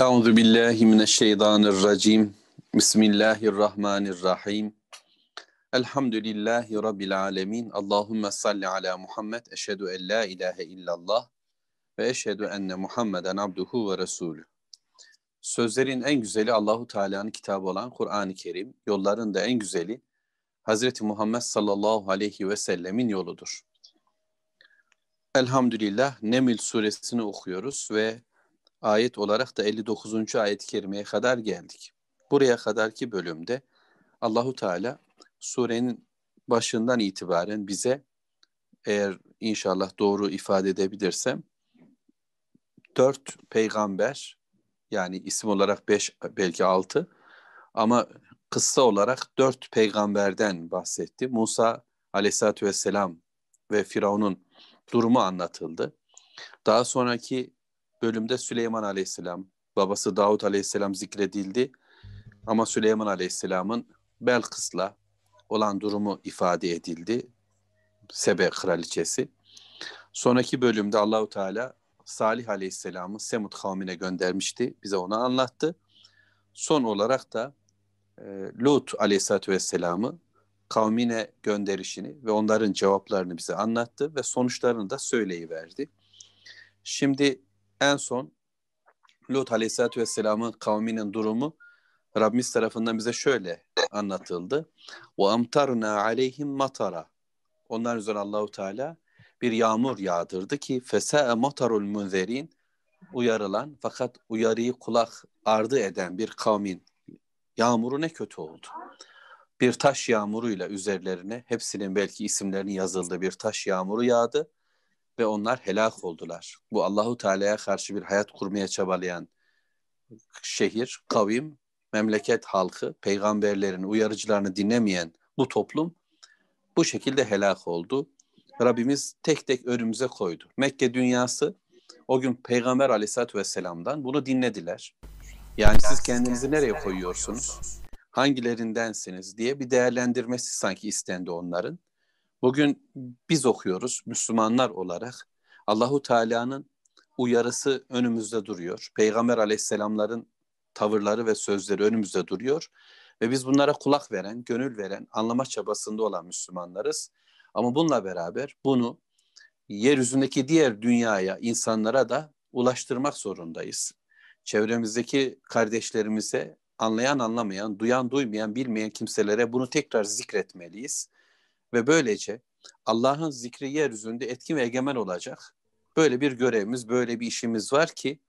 Euzu billahi mineşşeytanirracim. Bismillahirrahmanirrahim. Elhamdülillahi rabbil alamin. Allahumme salli ala Muhammed. Eşhedü en la ilahe illallah ve eşhedü enne Muhammeden abduhu ve resulü. Sözlerin en güzeli Allahu Teala'nın kitabı olan Kur'an-ı Kerim. Yolların da en güzeli Hazreti Muhammed sallallahu aleyhi ve sellemin yoludur. Elhamdülillah Neml suresini okuyoruz ve ayet olarak da 59. ayet-i kerimeye kadar geldik. Buraya kadarki bölümde Allahu Teala surenin başından itibaren bize eğer inşallah doğru ifade edebilirsem dört peygamber yani isim olarak beş belki altı ama kıssa olarak dört peygamberden bahsetti. Musa aleyhissalatü vesselam ve Firavun'un durumu anlatıldı. Daha sonraki bölümde Süleyman Aleyhisselam, babası Davut Aleyhisselam zikredildi. Ama Süleyman Aleyhisselam'ın Belkıs'la olan durumu ifade edildi. Sebe kraliçesi. Sonraki bölümde Allahu Teala Salih Aleyhisselam'ı Semud kavmine göndermişti. Bize onu anlattı. Son olarak da e, Lut Aleyhisselatü Vesselam'ı kavmine gönderişini ve onların cevaplarını bize anlattı ve sonuçlarını da söyleyiverdi. Şimdi en son Lut Aleyhisselatü Vesselam'ın kavminin durumu Rabbimiz tarafından bize şöyle anlatıldı. Ve amtarna aleyhim matara. Onlar üzerine Allahu Teala bir yağmur yağdırdı ki fesa matarul munzerin uyarılan fakat uyarıyı kulak ardı eden bir kavmin yağmuru ne kötü oldu. Bir taş yağmuruyla üzerlerine hepsinin belki isimlerinin yazıldığı bir taş yağmuru yağdı ve onlar helak oldular. Bu Allahu Teala'ya karşı bir hayat kurmaya çabalayan şehir, kavim, memleket halkı, peygamberlerin uyarıcılarını dinlemeyen bu toplum bu şekilde helak oldu. Rabbimiz tek tek önümüze koydu. Mekke dünyası o gün Peygamber aleyhissalatü vesselam'dan bunu dinlediler. Yani siz kendinizi nereye koyuyorsunuz? Hangilerindensiniz diye bir değerlendirmesi sanki istendi onların. Bugün biz okuyoruz Müslümanlar olarak. Allahu Teala'nın uyarısı önümüzde duruyor. Peygamber aleyhisselamların tavırları ve sözleri önümüzde duruyor. Ve biz bunlara kulak veren, gönül veren, anlama çabasında olan Müslümanlarız. Ama bununla beraber bunu yeryüzündeki diğer dünyaya, insanlara da ulaştırmak zorundayız. Çevremizdeki kardeşlerimize anlayan anlamayan, duyan duymayan, bilmeyen kimselere bunu tekrar zikretmeliyiz. Ve böylece Allah'ın zikri yeryüzünde etkin ve egemen olacak. Böyle bir görevimiz, böyle bir işimiz var ki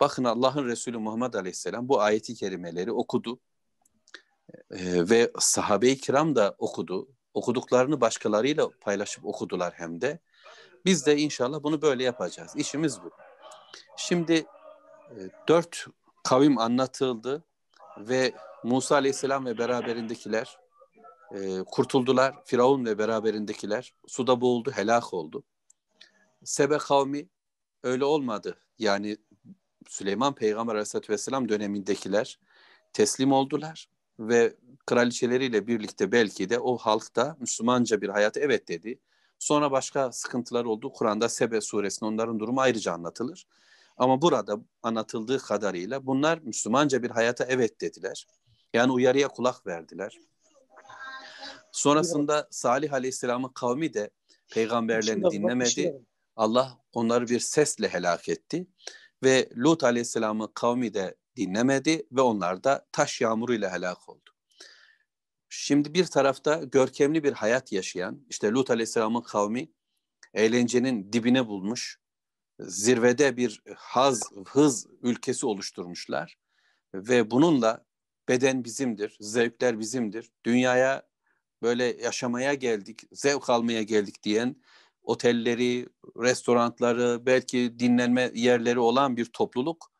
bakın Allah'ın Resulü Muhammed Aleyhisselam bu ayeti kerimeleri okudu. Ee, ve sahabe-i kiram da okudu. Okuduklarını başkalarıyla paylaşıp okudular hem de. Biz de inşallah bunu böyle yapacağız. İşimiz bu. Şimdi e, dört kavim anlatıldı ve Musa Aleyhisselam ve beraberindekiler e, kurtuldular. Firavun ve beraberindekiler suda boğuldu, helak oldu. Sebe kavmi öyle olmadı. Yani Süleyman Peygamber Aleyhisselatü Vesselam dönemindekiler teslim oldular ve kraliçeleriyle birlikte belki de o halkta Müslümanca bir hayat evet dedi. Sonra başka sıkıntılar oldu. Kur'an'da Sebe suresinde onların durumu ayrıca anlatılır. Ama burada anlatıldığı kadarıyla bunlar Müslümanca bir hayata evet dediler. Yani uyarıya kulak verdiler. Sonrasında Salih Aleyhisselam'ın kavmi de peygamberlerini dinlemedi. Allah onları bir sesle helak etti. Ve Lut Aleyhisselam'ın kavmi de dinlemedi ve onlar da taş yağmuruyla helak oldu. Şimdi bir tarafta görkemli bir hayat yaşayan, işte Lut Aleyhisselam'ın kavmi eğlencenin dibine bulmuş, zirvede bir haz, hız ülkesi oluşturmuşlar. Ve bununla beden bizimdir, zevkler bizimdir, dünyaya böyle yaşamaya geldik, zevk almaya geldik diyen otelleri, restoranları, belki dinlenme yerleri olan bir topluluk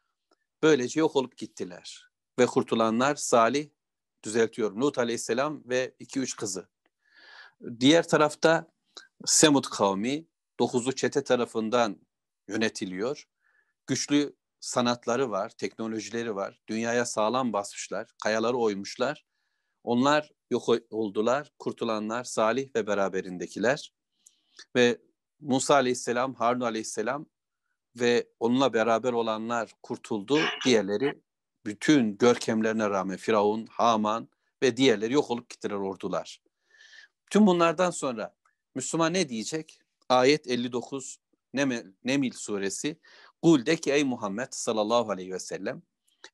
böylece yok olup gittiler. Ve kurtulanlar Salih, düzeltiyorum, Lut aleyhisselam ve iki üç kızı. Diğer tarafta Semud kavmi dokuzlu çete tarafından yönetiliyor. Güçlü sanatları var, teknolojileri var. Dünyaya sağlam basmışlar, kayaları oymuşlar. Onlar yok oldular. Kurtulanlar Salih ve beraberindekiler. Ve Musa aleyhisselam, Harun aleyhisselam ve onunla beraber olanlar kurtuldu. Diğerleri bütün görkemlerine rağmen Firavun, Haman ve diğerleri yok olup gittiler ordular. Tüm bunlardan sonra Müslüman ne diyecek? Ayet 59 Nemil suresi. Kul de ki ey Muhammed sallallahu aleyhi ve sellem.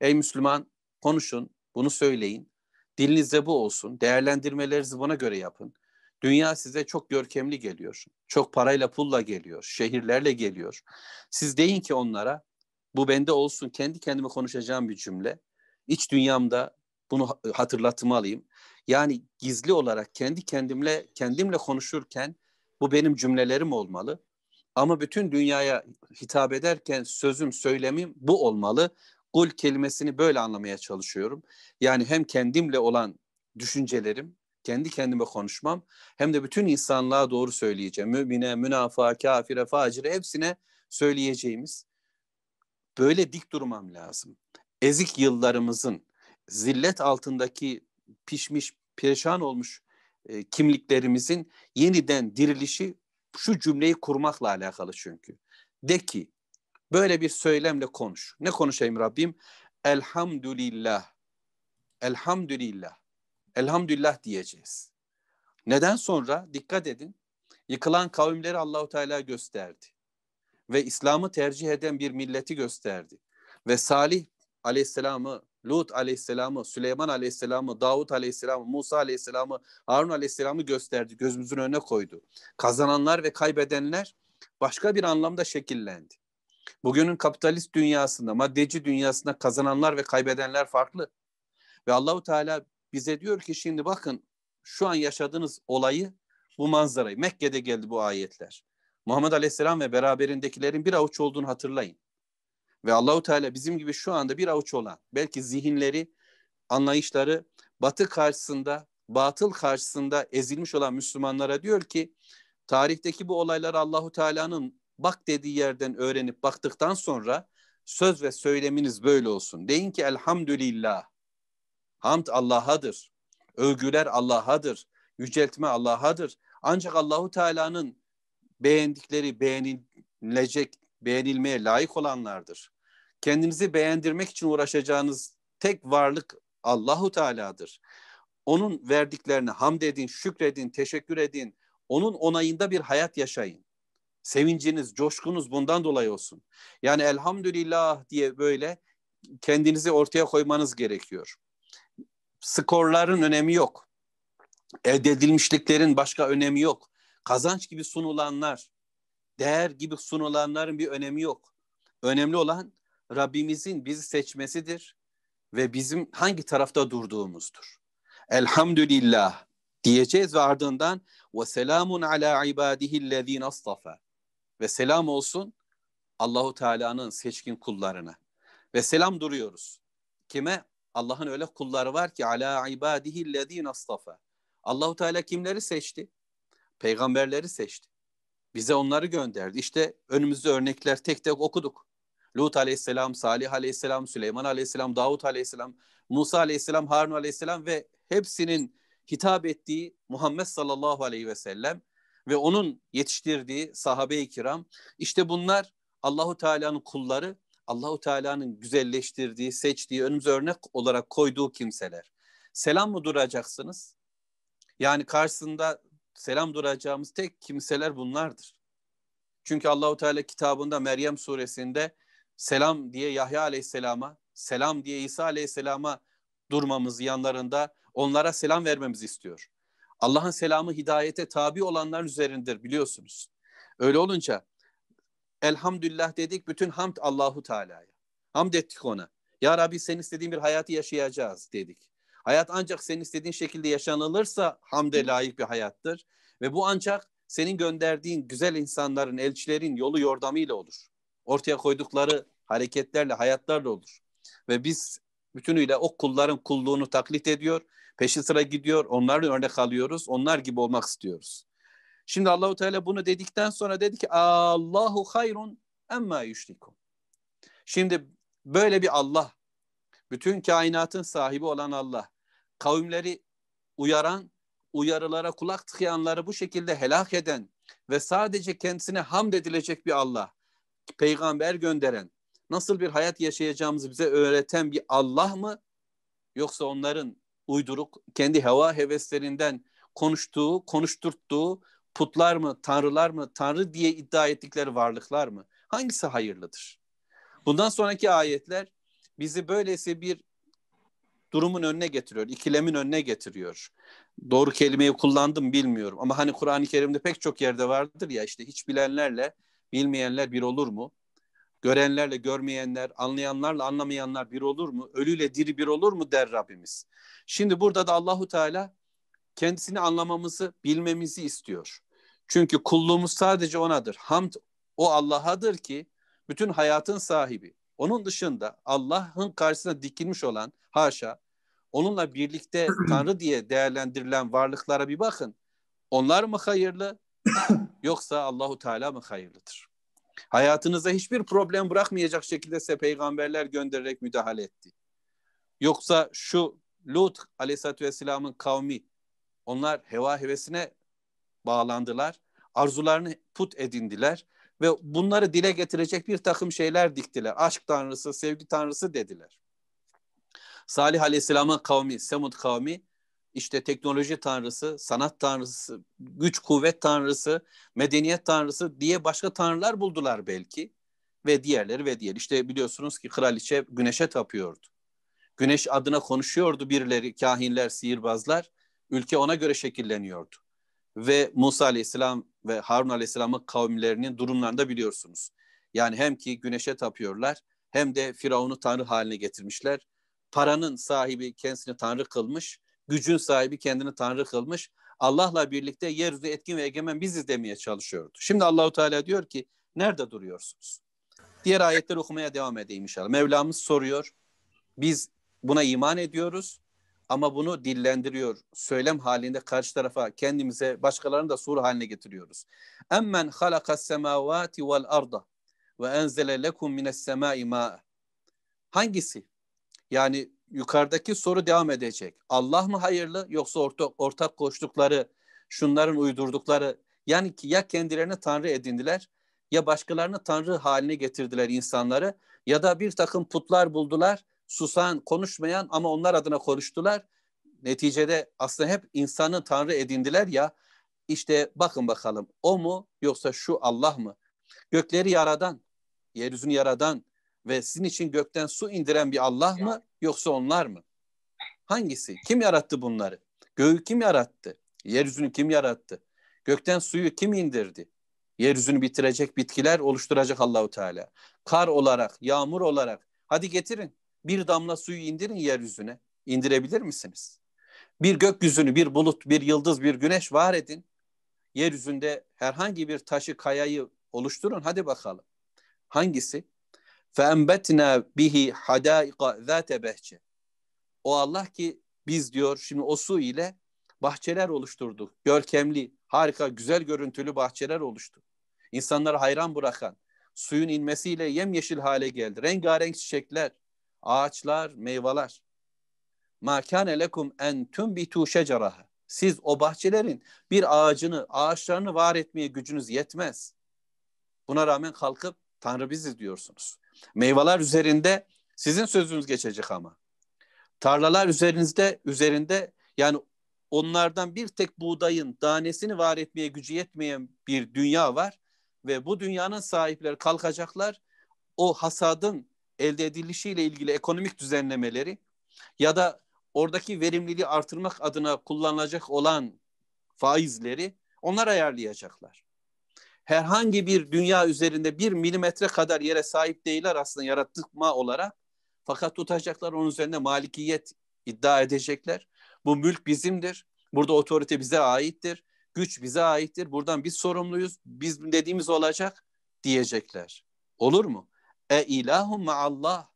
Ey Müslüman konuşun, bunu söyleyin. Dilinizde bu olsun. Değerlendirmelerinizi buna göre yapın. Dünya size çok görkemli geliyor. Çok parayla pulla geliyor. Şehirlerle geliyor. Siz deyin ki onlara bu bende olsun kendi kendime konuşacağım bir cümle. İç dünyamda bunu hatırlatmalıyım. Yani gizli olarak kendi kendimle kendimle konuşurken bu benim cümlelerim olmalı. Ama bütün dünyaya hitap ederken sözüm, söylemim bu olmalı. Kul kelimesini böyle anlamaya çalışıyorum. Yani hem kendimle olan düşüncelerim, kendi kendime konuşmam hem de bütün insanlığa doğru söyleyeceğim. Mümine, münafığa, kafire, facire hepsine söyleyeceğimiz. Böyle dik durmam lazım. Ezik yıllarımızın zillet altındaki pişmiş, perişan olmuş e, kimliklerimizin yeniden dirilişi şu cümleyi kurmakla alakalı çünkü. De ki böyle bir söylemle konuş. Ne konuşayım Rabbim? Elhamdülillah. Elhamdülillah. Elhamdülillah diyeceğiz. Neden sonra? Dikkat edin. Yıkılan kavimleri Allahu Teala gösterdi. Ve İslam'ı tercih eden bir milleti gösterdi. Ve Salih Aleyhisselam'ı, Lut Aleyhisselam'ı, Süleyman Aleyhisselam'ı, Davut Aleyhisselam'ı, Musa Aleyhisselam'ı, Harun Aleyhisselam'ı gösterdi. Gözümüzün önüne koydu. Kazananlar ve kaybedenler başka bir anlamda şekillendi. Bugünün kapitalist dünyasında, maddeci dünyasında kazananlar ve kaybedenler farklı. Ve Allahu Teala bize diyor ki şimdi bakın şu an yaşadığınız olayı, bu manzarayı. Mekke'de geldi bu ayetler. Muhammed Aleyhisselam ve beraberindekilerin bir avuç olduğunu hatırlayın. Ve Allahu Teala bizim gibi şu anda bir avuç olan, belki zihinleri, anlayışları batı karşısında, batıl karşısında ezilmiş olan Müslümanlara diyor ki, tarihteki bu olayları Allahu Teala'nın bak dediği yerden öğrenip baktıktan sonra söz ve söyleminiz böyle olsun. Deyin ki elhamdülillah. Hamd Allah'adır. Övgüler Allah'adır. Yüceltme Allah'adır. Ancak Allahu Teala'nın beğendikleri beğenilecek, beğenilmeye layık olanlardır. Kendinizi beğendirmek için uğraşacağınız tek varlık Allahu Teala'dır. Onun verdiklerine hamd edin, şükredin, teşekkür edin. Onun onayında bir hayat yaşayın. Sevinciniz, coşkunuz bundan dolayı olsun. Yani elhamdülillah diye böyle kendinizi ortaya koymanız gerekiyor. Skorların önemi yok. Elde edilmişliklerin başka önemi yok. Kazanç gibi sunulanlar, değer gibi sunulanların bir önemi yok. Önemli olan Rabbimizin bizi seçmesidir ve bizim hangi tarafta durduğumuzdur. Elhamdülillah diyeceğiz ve ardından ve selamun ala ibadihillezine astafa ve selam olsun Allahu Teala'nın seçkin kullarına. Ve selam duruyoruz. Kime? Allah'ın öyle kulları var ki ala ibadihillezine astafa. Allahu Teala kimleri seçti? Peygamberleri seçti. Bize onları gönderdi. İşte önümüzde örnekler tek tek okuduk. Lut aleyhisselam, Salih aleyhisselam, Süleyman aleyhisselam, Davut aleyhisselam, Musa aleyhisselam, Harun aleyhisselam ve hepsinin hitap ettiği Muhammed sallallahu aleyhi ve sellem ve onun yetiştirdiği sahabe-i kiram işte bunlar Allahu Teala'nın kulları, Allahu Teala'nın güzelleştirdiği, seçtiği, önümüze örnek olarak koyduğu kimseler. Selam mı duracaksınız? Yani karşısında selam duracağımız tek kimseler bunlardır. Çünkü Allahu Teala kitabında Meryem suresinde selam diye Yahya aleyhisselama, selam diye İsa aleyhisselama durmamız yanlarında onlara selam vermemizi istiyor. Allah'ın selamı hidayete tabi olanların üzerindedir biliyorsunuz. Öyle olunca elhamdülillah dedik bütün hamd Allahu Teala'ya. Hamd ettik ona. Ya Rabbi sen istediğin bir hayatı yaşayacağız dedik. Hayat ancak senin istediğin şekilde yaşanılırsa hamde layık bir hayattır. Ve bu ancak senin gönderdiğin güzel insanların, elçilerin yolu yordamıyla olur. Ortaya koydukları hareketlerle, hayatlarla olur. Ve biz bütünüyle o kulların kulluğunu taklit ediyor, peşi sıra gidiyor, onlarla örnek alıyoruz, onlar gibi olmak istiyoruz. Şimdi Allahu Teala bunu dedikten sonra dedi ki Allahu hayrun emma yüşrikum. Şimdi böyle bir Allah, bütün kainatın sahibi olan Allah, kavimleri uyaran, uyarılara kulak tıkayanları bu şekilde helak eden ve sadece kendisine hamd edilecek bir Allah. peygamber gönderen, nasıl bir hayat yaşayacağımızı bize öğreten bir Allah mı? Yoksa onların uyduruk kendi heva heveslerinden konuştuğu, konuşturttuğu putlar mı, tanrılar mı, tanrı diye iddia ettikleri varlıklar mı? Hangisi hayırlıdır? Bundan sonraki ayetler bizi böylesi bir durumun önüne getiriyor, ikilemin önüne getiriyor. Doğru kelimeyi kullandım bilmiyorum ama hani Kur'an-ı Kerim'de pek çok yerde vardır ya işte hiç bilenlerle bilmeyenler bir olur mu? Görenlerle görmeyenler, anlayanlarla anlamayanlar bir olur mu? Ölüyle diri bir olur mu der Rabbimiz. Şimdi burada da Allahu Teala kendisini anlamamızı, bilmemizi istiyor. Çünkü kulluğumuz sadece onadır. Hamd o Allah'adır ki bütün hayatın sahibi. Onun dışında Allah'ın karşısına dikilmiş olan haşa onunla birlikte Tanrı diye değerlendirilen varlıklara bir bakın. Onlar mı hayırlı yoksa Allahu Teala mı hayırlıdır? Hayatınıza hiçbir problem bırakmayacak şekilde size peygamberler göndererek müdahale etti. Yoksa şu Lut aleyhissalatü vesselamın kavmi onlar heva hevesine bağlandılar. Arzularını put edindiler ve bunları dile getirecek bir takım şeyler diktiler. Aşk tanrısı, sevgi tanrısı dediler. Salih Aleyhisselam'ın kavmi, Semud kavmi işte teknoloji tanrısı, sanat tanrısı, güç kuvvet tanrısı, medeniyet tanrısı diye başka tanrılar buldular belki. Ve diğerleri ve diğer. İşte biliyorsunuz ki kraliçe güneşe tapıyordu. Güneş adına konuşuyordu birileri, kahinler, sihirbazlar. Ülke ona göre şekilleniyordu. Ve Musa Aleyhisselam ve Harun Aleyhisselam'ın kavimlerinin durumlarını biliyorsunuz. Yani hem ki güneşe tapıyorlar hem de Firavun'u tanrı haline getirmişler. Paranın sahibi kendisini tanrı kılmış, gücün sahibi kendini tanrı kılmış. Allah'la birlikte yeryüzü etkin ve egemen biziz demeye çalışıyordu. Şimdi Allahu Teala diyor ki nerede duruyorsunuz? Diğer ayetleri okumaya devam edeyim inşallah. Mevlamız soruyor. Biz buna iman ediyoruz ama bunu dillendiriyor. Söylem halinde karşı tarafa kendimize başkalarını da sur haline getiriyoruz. Emmen halakas semavati vel arda ve enzele lekum mines semai ma. Hangisi? Yani yukarıdaki soru devam edecek. Allah mı hayırlı yoksa ortak, ortak koştukları, şunların uydurdukları yani ki ya kendilerini tanrı edindiler ya başkalarını tanrı haline getirdiler insanları ya da bir takım putlar buldular susan, konuşmayan ama onlar adına konuştular. Neticede aslında hep insanı tanrı edindiler ya. İşte bakın bakalım o mu yoksa şu Allah mı? Gökleri yaradan, yeryüzünü yaradan ve sizin için gökten su indiren bir Allah mı yoksa onlar mı? Hangisi? Kim yarattı bunları? Göğü kim yarattı? Yeryüzünü kim yarattı? Gökten suyu kim indirdi? Yeryüzünü bitirecek bitkiler oluşturacak Allahu Teala. Kar olarak, yağmur olarak. Hadi getirin bir damla suyu indirin yeryüzüne. İndirebilir misiniz? Bir gökyüzünü, bir bulut, bir yıldız, bir güneş var edin. Yeryüzünde herhangi bir taşı, kayayı oluşturun. Hadi bakalım. Hangisi? فَاَنْبَتْنَا bihi حَدَائِقَ ذَاتَ بَهْçe O Allah ki biz diyor şimdi o su ile bahçeler oluşturduk. Görkemli, harika, güzel görüntülü bahçeler oluştu. İnsanları hayran bırakan, suyun inmesiyle yemyeşil hale geldi. Rengarenk çiçekler, ağaçlar, meyveler. Ma kâne lekum en tunbitu şeceraha. Siz o bahçelerin bir ağacını, ağaçlarını var etmeye gücünüz yetmez. Buna rağmen kalkıp Tanrı biziz diyorsunuz. Meyveler üzerinde sizin sözünüz geçecek ama. Tarlalar üzerinizde, üzerinde yani onlardan bir tek buğdayın tanesini var etmeye gücü yetmeyen bir dünya var ve bu dünyanın sahipleri kalkacaklar. O hasadın elde edilişiyle ilgili ekonomik düzenlemeleri ya da oradaki verimliliği artırmak adına kullanılacak olan faizleri onlar ayarlayacaklar. Herhangi bir dünya üzerinde bir milimetre kadar yere sahip değiller aslında yaratma olarak. Fakat tutacaklar onun üzerinde malikiyet iddia edecekler. Bu mülk bizimdir. Burada otorite bize aittir. Güç bize aittir. Buradan biz sorumluyuz. Biz dediğimiz olacak diyecekler. Olur mu? E ilahum ma'allah.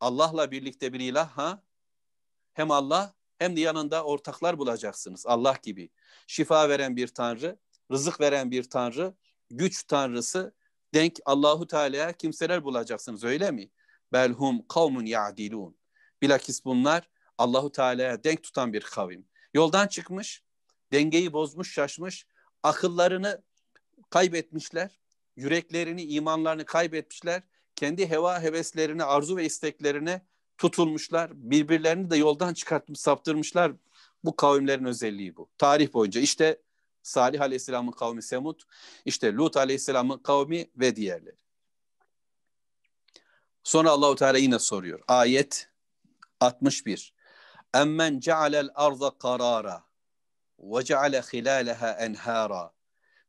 Allah'la birlikte bir ilah ha? Hem Allah hem de yanında ortaklar bulacaksınız. Allah gibi. Şifa veren bir tanrı, rızık veren bir tanrı, güç tanrısı denk Allahu Teala'ya kimseler bulacaksınız öyle mi? Belhum kavmun ya'dilun. Bilakis bunlar Allahu Teala'ya denk tutan bir kavim. Yoldan çıkmış, dengeyi bozmuş, şaşmış, akıllarını kaybetmişler. yüreklerini, imanlarını kaybetmişler. Kendi heva heveslerine, arzu ve isteklerine tutulmuşlar. Birbirlerini de yoldan çıkartmış, saptırmışlar. Bu kavimlerin özelliği bu. Tarih boyunca işte Salih Aleyhisselam'ın kavmi Semud, işte Lut Aleyhisselam'ın kavmi ve diğerleri. Sonra Allahu Teala yine soruyor. Ayet 61. Emmen cealel arza karara ve ceale hilaleha enhara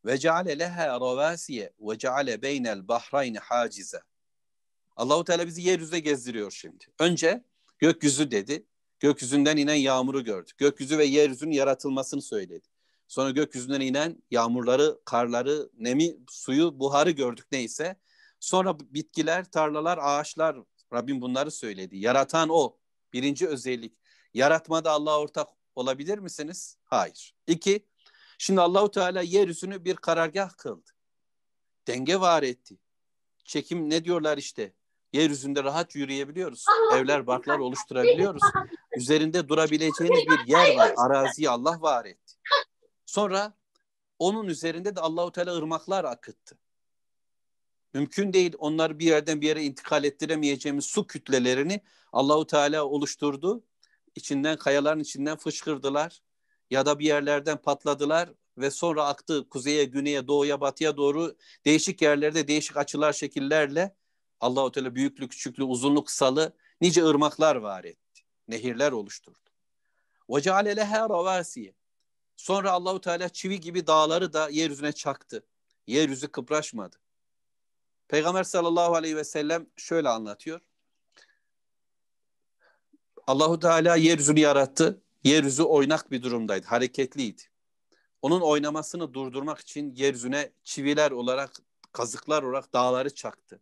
ve ceale leha ravasiye ve ceale beynel bahrayni hacize. Allahu Teala bizi yeryüzüne gezdiriyor şimdi. Önce gökyüzü dedi. Gökyüzünden inen yağmuru gördük. Gökyüzü ve yeryüzünün yaratılmasını söyledi. Sonra gökyüzünden inen yağmurları, karları, nemi, suyu, buharı gördük neyse. Sonra bitkiler, tarlalar, ağaçlar Rabbim bunları söyledi. Yaratan o. Birinci özellik. Yaratmada Allah'a ortak olabilir misiniz? Hayır. İki, şimdi Allahu Teala yeryüzünü bir karargah kıldı. Denge var etti. Çekim ne diyorlar işte? Yeryüzünde rahat yürüyebiliyoruz. Evler, barklar oluşturabiliyoruz. Üzerinde durabileceğiniz bir yer var. Araziyi Allah var etti. Sonra onun üzerinde de Allahu Teala ırmaklar akıttı. Mümkün değil onları bir yerden bir yere intikal ettiremeyeceğimiz su kütlelerini Allahu Teala oluşturdu. İçinden kayaların içinden fışkırdılar ya da bir yerlerden patladılar ve sonra aktı kuzeye, güneye, doğuya, batıya doğru değişik yerlerde değişik açılar, şekillerle Allahu Teala büyüklük, küçüklük, uzunluk, kısalı nice ırmaklar var etti. Nehirler oluşturdu. Ve ceale ravasiye. Sonra Allahu Teala çivi gibi dağları da yeryüzüne çaktı. Yeryüzü kıpraşmadı. Peygamber sallallahu aleyhi ve sellem şöyle anlatıyor. Allahu Teala yeryüzünü yarattı. Yeryüzü oynak bir durumdaydı, hareketliydi. Onun oynamasını durdurmak için yeryüzüne çiviler olarak, kazıklar olarak dağları çaktı.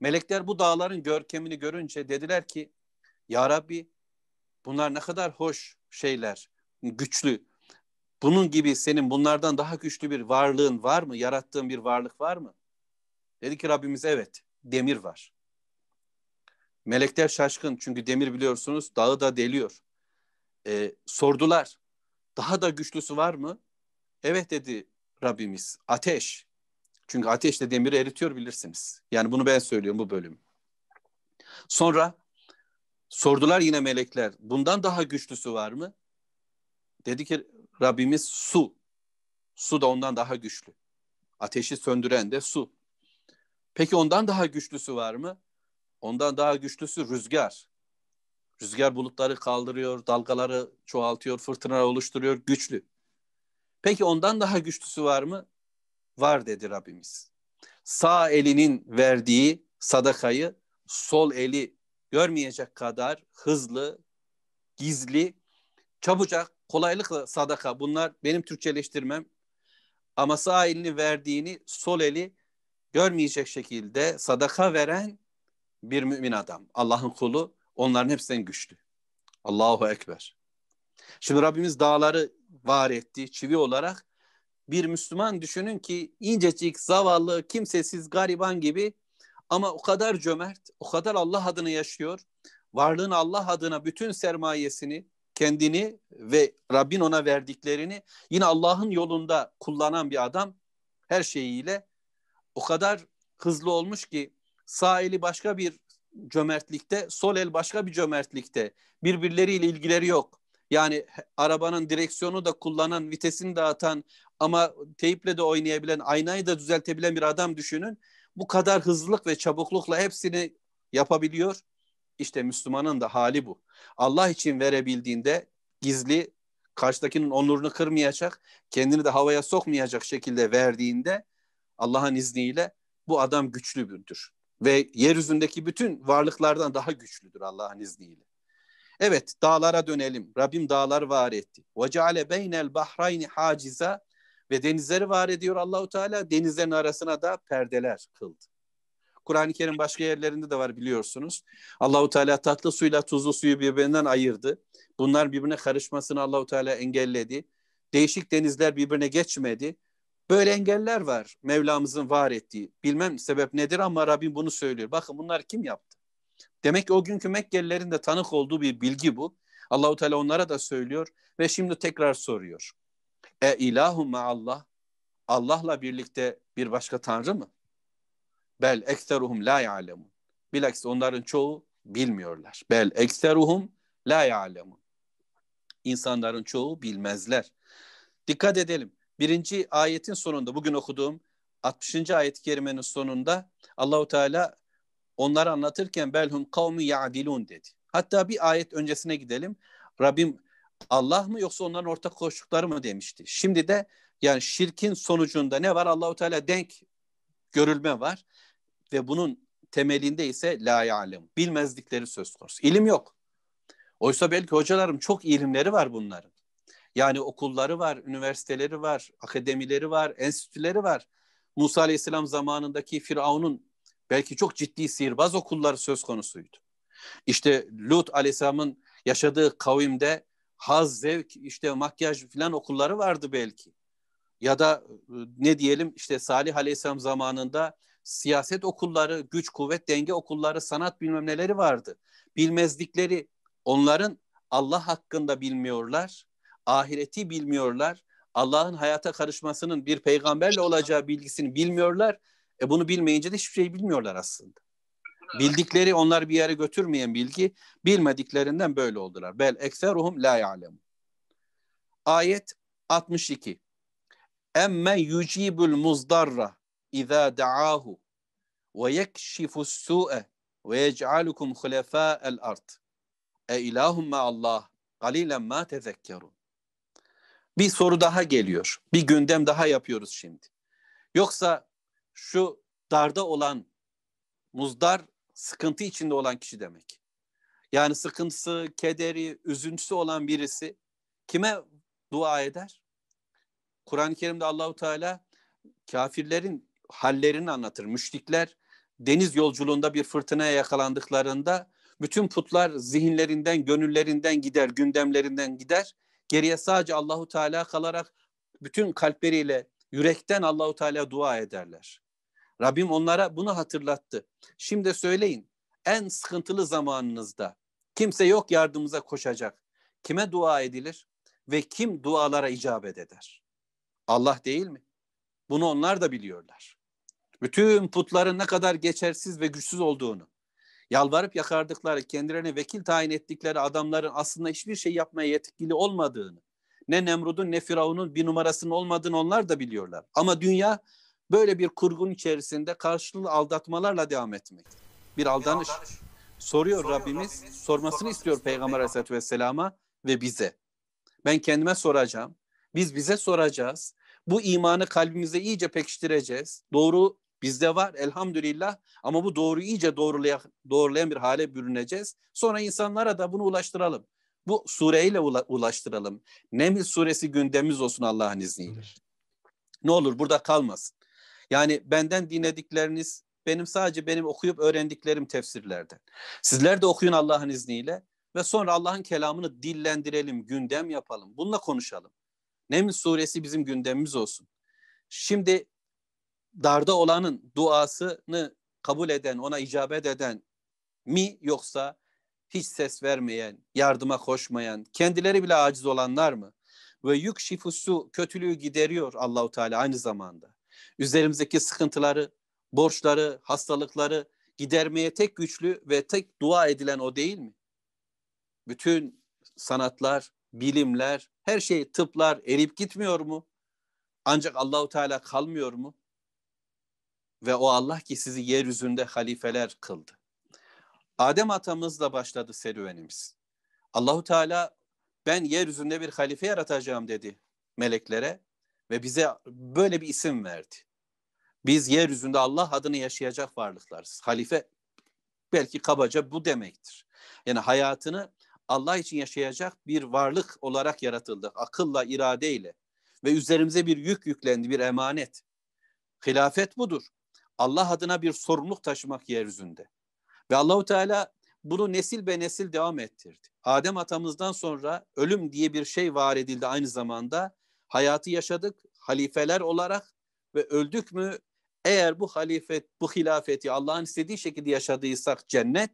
Melekler bu dağların görkemini görünce dediler ki, Ya Rabbi bunlar ne kadar hoş şeyler, güçlü. Bunun gibi senin bunlardan daha güçlü bir varlığın var mı? Yarattığın bir varlık var mı? Dedi ki Rabbimiz evet demir var. Melekler şaşkın çünkü demir biliyorsunuz dağı da deliyor. Ee, sordular daha da güçlüsü var mı? Evet dedi Rabbimiz ateş. Çünkü ateş de demiri eritiyor bilirsiniz. Yani bunu ben söylüyorum bu bölüm. Sonra sordular yine melekler bundan daha güçlüsü var mı? Dedi ki Rabbimiz su. Su da ondan daha güçlü. Ateşi söndüren de su. Peki ondan daha güçlüsü var mı? Ondan daha güçlüsü rüzgar. Rüzgar bulutları kaldırıyor, dalgaları çoğaltıyor, fırtınalar oluşturuyor, güçlü. Peki ondan daha güçlüsü var mı? Var dedi Rabbimiz. Sağ elinin verdiği sadakayı sol eli görmeyecek kadar hızlı, gizli, çabucak, kolaylıkla sadaka. Bunlar benim Türkçeleştirmem. Ama sağ elini verdiğini sol eli görmeyecek şekilde sadaka veren bir mümin adam. Allah'ın kulu onların hepsinden güçlü. Allahu Ekber. Şimdi Rabbimiz dağları var etti çivi olarak. Bir Müslüman düşünün ki incecik, zavallı, kimsesiz, gariban gibi ama o kadar cömert, o kadar Allah adını yaşıyor. Varlığın Allah adına bütün sermayesini, kendini ve Rabbin ona verdiklerini yine Allah'ın yolunda kullanan bir adam her şeyiyle o kadar hızlı olmuş ki sağ eli başka bir cömertlikte, sol el başka bir cömertlikte. Birbirleriyle ilgileri yok. Yani arabanın direksiyonu da kullanan, vitesini dağıtan ama teyple de oynayabilen, aynayı da düzeltebilen bir adam düşünün. Bu kadar hızlılık ve çabuklukla hepsini yapabiliyor. İşte Müslümanın da hali bu. Allah için verebildiğinde gizli, karşıdakinin onurunu kırmayacak, kendini de havaya sokmayacak şekilde verdiğinde Allah'ın izniyle bu adam güçlüdür. Ve yeryüzündeki bütün varlıklardan daha güçlüdür Allah'ın izniyle. Evet dağlara dönelim. Rabbim dağlar var etti. Ve ceale beynel bahrayni haciza ve denizleri var ediyor Allahu Teala. Denizlerin arasına da perdeler kıldı. Kur'an-ı Kerim başka yerlerinde de var biliyorsunuz. Allahu Teala tatlı suyla tuzlu suyu birbirinden ayırdı. Bunlar birbirine karışmasını Allahu Teala engelledi. Değişik denizler birbirine geçmedi. Böyle engeller var Mevlamızın var ettiği. Bilmem sebep nedir ama Rabbim bunu söylüyor. Bakın bunlar kim yaptı? Demek ki o günkü Mekkelilerin de tanık olduğu bir bilgi bu. Allahu Teala onlara da söylüyor ve şimdi tekrar soruyor. E ilahum Allah Allah'la birlikte bir başka tanrı mı? Bel ekseruhum la ya'lemun. Bilakis onların çoğu bilmiyorlar. Bel ekseruhum la ya'lemun. İnsanların çoğu bilmezler. Dikkat edelim. Birinci ayetin sonunda bugün okuduğum 60. ayet-i kerimenin sonunda Allahu Teala onları anlatırken belhum kavmi ya'dilun dedi. Hatta bir ayet öncesine gidelim. Rabbim Allah mı yoksa onların ortak koştukları mı demişti. Şimdi de yani şirkin sonucunda ne var? Allahu Teala denk görülme var ve bunun temelinde ise la ya'lem. Bilmezlikleri söz konusu. İlim yok. Oysa belki hocalarım çok ilimleri var bunların. Yani okulları var, üniversiteleri var, akademileri var, enstitüleri var. Musa Aleyhisselam zamanındaki Firavun'un belki çok ciddi sihirbaz okulları söz konusuydu. İşte Lut Aleyhisselam'ın yaşadığı kavimde haz, zevk, işte makyaj falan okulları vardı belki. Ya da ne diyelim işte Salih Aleyhisselam zamanında siyaset okulları, güç, kuvvet, denge okulları, sanat bilmem neleri vardı. Bilmezlikleri onların Allah hakkında bilmiyorlar, ahireti bilmiyorlar, Allah'ın hayata karışmasının bir peygamberle olacağı bilgisini bilmiyorlar. E bunu bilmeyince de hiçbir şey bilmiyorlar aslında. Bildikleri onlar bir yere götürmeyen bilgi, bilmediklerinden böyle oldular. Bel ekseruhum la ya'lem. Ayet 62. Emme yucibul muzdarra izâ da'ahu ve yekşifus su'e ve yec'alukum hulefâ'el ard. E ilahum ma Allah galilen ma tezekkerun. Bir soru daha geliyor. Bir gündem daha yapıyoruz şimdi. Yoksa şu darda olan muzdar sıkıntı içinde olan kişi demek. Yani sıkıntısı, kederi, üzüntüsü olan birisi kime dua eder? Kur'an-ı Kerim'de Allahu Teala kafirlerin hallerini anlatır. Müşrikler deniz yolculuğunda bir fırtınaya yakalandıklarında bütün putlar zihinlerinden, gönüllerinden gider, gündemlerinden gider. Geriye sadece Allahu Teala kalarak bütün kalpleriyle, yürekten Allahu Teala dua ederler. Rabbim onlara bunu hatırlattı. Şimdi söyleyin en sıkıntılı zamanınızda kimse yok yardımıza koşacak. Kime dua edilir ve kim dualara icabet eder? Allah değil mi? Bunu onlar da biliyorlar. Bütün putların ne kadar geçersiz ve güçsüz olduğunu, yalvarıp yakardıkları, kendilerine vekil tayin ettikleri adamların aslında hiçbir şey yapmaya yetkili olmadığını, ne Nemrud'un ne Firavun'un bir numarasının olmadığını onlar da biliyorlar. Ama dünya böyle bir kurgun içerisinde karşılıklı aldatmalarla devam etmek. Bir aldanış. Bir aldanış. Soruyor, Soruyor Rabbimiz, Rabbimiz sormasını istiyor Peygamber Aleyhisselatü Vesselam'a ve bize. Ben kendime soracağım. Biz bize soracağız. Bu imanı kalbimize iyice pekiştireceğiz. Doğru bizde var elhamdülillah ama bu doğruyu iyice doğrulayan, doğrulayan bir hale bürüneceğiz. Sonra insanlara da bunu ulaştıralım. Bu sureyle ulaştıralım. Neml suresi gündemimiz olsun Allah'ın izniyle. Ne olur burada kalmasın. Yani benden dinledikleriniz benim sadece benim okuyup öğrendiklerim tefsirlerden. Sizler de okuyun Allah'ın izniyle ve sonra Allah'ın kelamını dillendirelim, gündem yapalım. Bununla konuşalım. Neml suresi bizim gündemimiz olsun. Şimdi darda olanın duasını kabul eden, ona icabet eden mi yoksa hiç ses vermeyen, yardıma koşmayan, kendileri bile aciz olanlar mı? Ve yük şifusu kötülüğü gideriyor Allahu Teala aynı zamanda. Üzerimizdeki sıkıntıları, borçları, hastalıkları gidermeye tek güçlü ve tek dua edilen o değil mi? Bütün sanatlar, bilimler, her şey tıplar erip gitmiyor mu? Ancak Allahu Teala kalmıyor mu? Ve o Allah ki sizi yeryüzünde halifeler kıldı. Adem atamızla başladı serüvenimiz. Allahu Teala ben yeryüzünde bir halife yaratacağım dedi meleklere ve bize böyle bir isim verdi. Biz yeryüzünde Allah adını yaşayacak varlıklarız. Halife belki kabaca bu demektir. Yani hayatını Allah için yaşayacak bir varlık olarak yaratıldı. Akılla, iradeyle. Ve üzerimize bir yük yüklendi, bir emanet. Hilafet budur. Allah adına bir sorumluluk taşımak yeryüzünde. Ve Allahu Teala bunu nesil be nesil devam ettirdi. Adem atamızdan sonra ölüm diye bir şey var edildi aynı zamanda. Hayatı yaşadık halifeler olarak ve öldük mü eğer bu halifet, bu hilafeti Allah'ın istediği şekilde yaşadıysak cennet,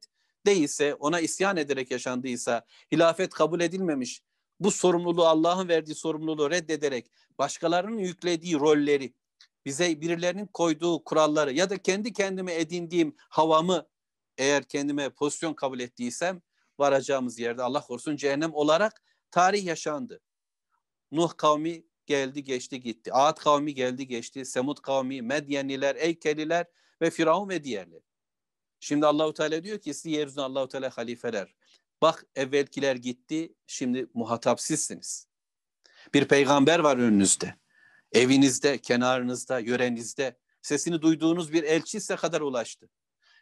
değilse ona isyan ederek yaşandıysa hilafet kabul edilmemiş. Bu sorumluluğu Allah'ın verdiği sorumluluğu reddederek başkalarının yüklediği rolleri bize birilerinin koyduğu kuralları ya da kendi kendime edindiğim havamı eğer kendime pozisyon kabul ettiysem varacağımız yerde Allah korusun cehennem olarak tarih yaşandı. Nuh kavmi geldi geçti gitti. Ad kavmi geldi geçti. Semud kavmi, Medyeniler, Eykeliler ve Firavun ve diğerleri. Şimdi Allahu Teala diyor ki siz yeryüzüne Allahu Teala halifeler. Bak evvelkiler gitti, şimdi muhatap sizsiniz. Bir peygamber var önünüzde. Evinizde, kenarınızda, yörenizde. Sesini duyduğunuz bir elçi size kadar ulaştı.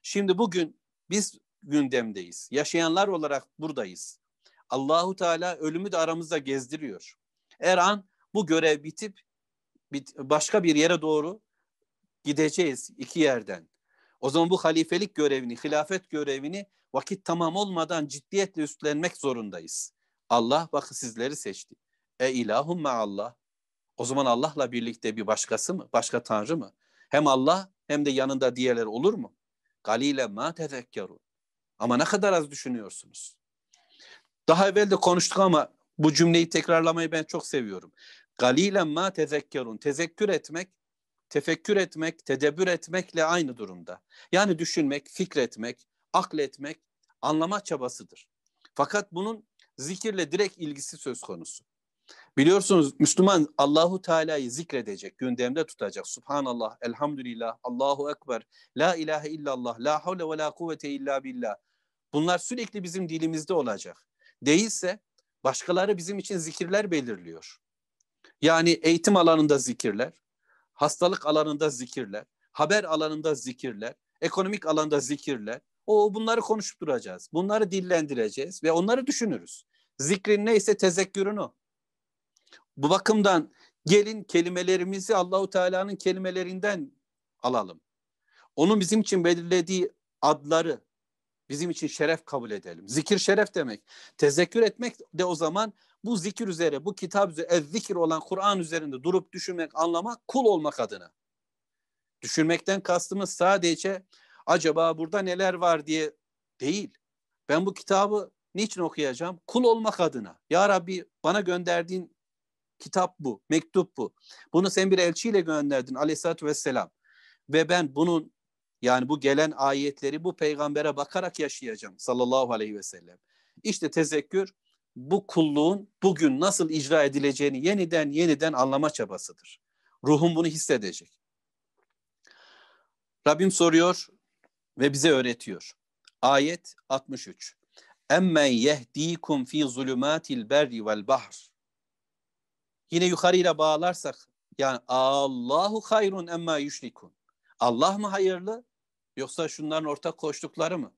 Şimdi bugün biz gündemdeyiz. Yaşayanlar olarak buradayız. Allahu Teala ölümü de aramızda gezdiriyor. Her an bu görev bitip başka bir yere doğru gideceğiz iki yerden. O zaman bu halifelik görevini, hilafet görevini vakit tamam olmadan ciddiyetle üstlenmek zorundayız. Allah bakın sizleri seçti. E ilahum Allah. O zaman Allah'la birlikte bir başkası mı? Başka tanrı mı? Hem Allah hem de yanında diğerler olur mu? Galile ma tezekkerun. Ama ne kadar az düşünüyorsunuz. Daha evvel de konuştuk ama bu cümleyi tekrarlamayı ben çok seviyorum. Galilen ma tezekkerun. Tezekkür etmek, tefekkür etmek, tedebbür etmekle aynı durumda. Yani düşünmek, fikretmek, akletmek, anlama çabasıdır. Fakat bunun zikirle direkt ilgisi söz konusu. Biliyorsunuz Müslüman Allahu Teala'yı zikredecek, gündemde tutacak. Subhanallah, elhamdülillah, Allahu Ekber, la ilahe illallah, la havle ve la kuvvete illa billah. Bunlar sürekli bizim dilimizde olacak. Değilse başkaları bizim için zikirler belirliyor. Yani eğitim alanında zikirler, hastalık alanında zikirler, haber alanında zikirler, ekonomik alanda zikirler. O bunları konuşup duracağız. Bunları dillendireceğiz ve onları düşünürüz. Zikrin neyse tezekkürün o. Bu bakımdan gelin kelimelerimizi Allahu Teala'nın kelimelerinden alalım. Onun bizim için belirlediği adları bizim için şeref kabul edelim. Zikir şeref demek. Tezekkür etmek de o zaman bu zikir üzere, bu kitap üzere, zikir olan Kur'an üzerinde durup düşünmek, anlamak, kul olmak adına. Düşünmekten kastımız sadece acaba burada neler var diye değil. Ben bu kitabı niçin okuyacağım? Kul olmak adına. Ya Rabbi bana gönderdiğin kitap bu, mektup bu. Bunu sen bir elçiyle gönderdin aleyhissalatü vesselam. Ve ben bunun yani bu gelen ayetleri bu peygambere bakarak yaşayacağım sallallahu aleyhi ve sellem. İşte tezekkür bu kulluğun bugün nasıl icra edileceğini yeniden yeniden anlama çabasıdır. Ruhum bunu hissedecek. Rabbim soruyor ve bize öğretiyor. Ayet 63. Emmen yehdikum fi zulumatil berri vel bahr. Yine yukarıyla bağlarsak yani Allahu hayrun emma yüşrikun. Allah mı hayırlı yoksa şunların ortak koştukları mı?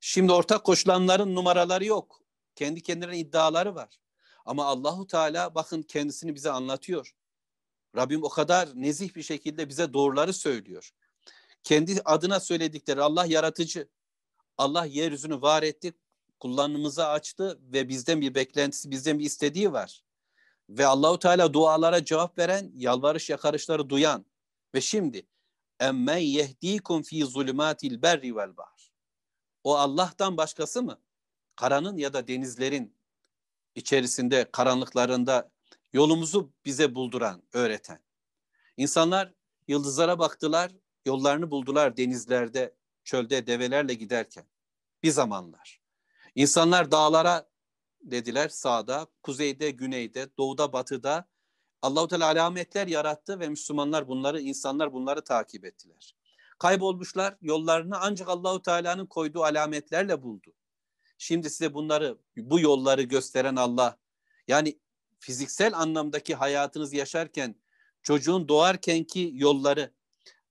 Şimdi ortak koşulanların numaraları yok. Kendi kendilerine iddiaları var. Ama Allahu Teala bakın kendisini bize anlatıyor. Rabbim o kadar nezih bir şekilde bize doğruları söylüyor. Kendi adına söyledikleri Allah yaratıcı. Allah yeryüzünü var etti, kullanımıza açtı ve bizden bir beklentisi, bizden bir istediği var. Ve Allahu Teala dualara cevap veren, yalvarış yakarışları duyan ve şimdi emmen yehdikum fi zulümatil berri vel bahr. O Allah'tan başkası mı? Karanın ya da denizlerin içerisinde, karanlıklarında yolumuzu bize bulduran, öğreten. İnsanlar yıldızlara baktılar, yollarını buldular denizlerde, çölde develerle giderken. Bir zamanlar. İnsanlar dağlara dediler sağda, kuzeyde, güneyde, doğuda, batıda Allahu Teala alametler yarattı ve Müslümanlar bunları, insanlar bunları takip ettiler. Kaybolmuşlar, yollarını ancak Allahu Teala'nın koyduğu alametlerle buldu. Şimdi size bunları, bu yolları gösteren Allah, yani fiziksel anlamdaki hayatınız yaşarken, çocuğun doğarkenki yolları,